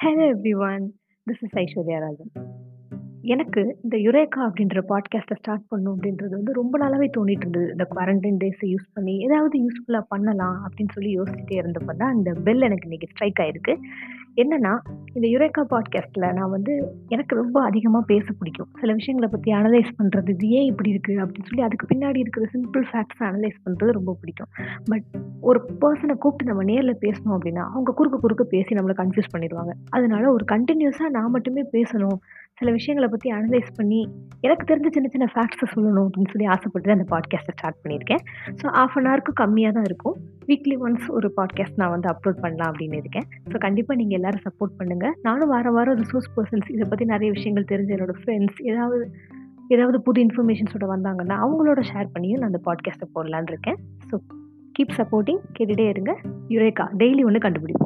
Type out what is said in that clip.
Hello everyone this is Aishwarya Rajan எனக்கு இந்த eureka அப்படின்ற பாட்காஸ்ட்டை ஸ்டார்ட் பண்ணும் அப்படின்றது வந்து ரொம்ப நாளாவே தோண்டிட்டு இருந்தது. இந்த குவாரண்டைன் டேஸை யூஸ் பண்ணி ஏதாவது யூஸ்ஃபுல்லாக பண்ணலாம் அப்படின்னு சொல்லி யோசிச்சுட்டே இருந்தப்போ தான் அந்த பெல் எனக்கு இன்னைக்கு ஸ்ட்ரைக் ஆயிருக்கு. என்னன்னா இந்த யுரேகா பாட்காஸ்ட்டில் நான் வந்து எனக்கு ரொம்ப அதிகமாக பேச பிடிக்கும். சில விஷயங்களை பற்றி அனலைஸ் பண்ணுறது இது ஏன் இப்படி இருக்குது அப்படின்னு சொல்லி அதுக்கு பின்னாடி இருக்கிற சிம்பிள் ஃபேக்ட்ஸை அனலைஸ் பண்ணுறது ரொம்ப பிடிக்கும். பட் ஒரு பர்சனை கூப்பிட்டு நம்ம நேரில் பேசணும் அப்படின்னா அவங்க குறுக்கு குறுக்க பேசி நம்மளை கன்ஃபியூஸ் பண்ணிடுவாங்க. அதனால ஒரு கண்டினியூஸாக நான் மட்டுமே பேசணும். சில விஷயங்களை பற்றி அனலைஸ் பண்ணி எனக்கு தெரிஞ்ச சின்ன சின்ன ஃபேக்ட்ஸை சொல்லணும் அப்படின்னு சொல்லி ஆசைப்பட்டு அந்த பாட்காஸ்ட்டை ஸ்டார்ட் பண்ணியிருக்கேன். ஸோ ஆஃப் அன் ஹவருக்கு கம்மியாக தான் இருக்கும். வீக்லி ஒன்ஸ் ஒரு பாட்காஸ்ட் நான் வந்து அப்லோட் பண்ணலாம் அப்படின்னு இருக்கேன். ஸோ கண்டிப்பாக நீங்கள் எல்லாரும் சப்போர்ட் பண்ணுங்கள் நானும் வார வாரம் ரிசோர்ஸ் பர்சன்ஸ் இதை பற்றி நிறைய விஷயங்கள் தெரிஞ்ச என்னோட ஃப்ரெண்ட்ஸ் ஏதாவது ஏதாவது புது இன்ஃபர்மேஷன்ஸோட வந்தாங்கன்னா அவங்களோட ஷேர் பண்ணியும் நான் அந்த பாட்காஸ்ட்டை போடலான்னு இருக்கேன். ஸோ கீப் சப்போர்ட்டிங் கேட்டுகிட்டே இருங்க. யுரேகா டெய்லி ஒன்று கண்டுபிடிப்போம்.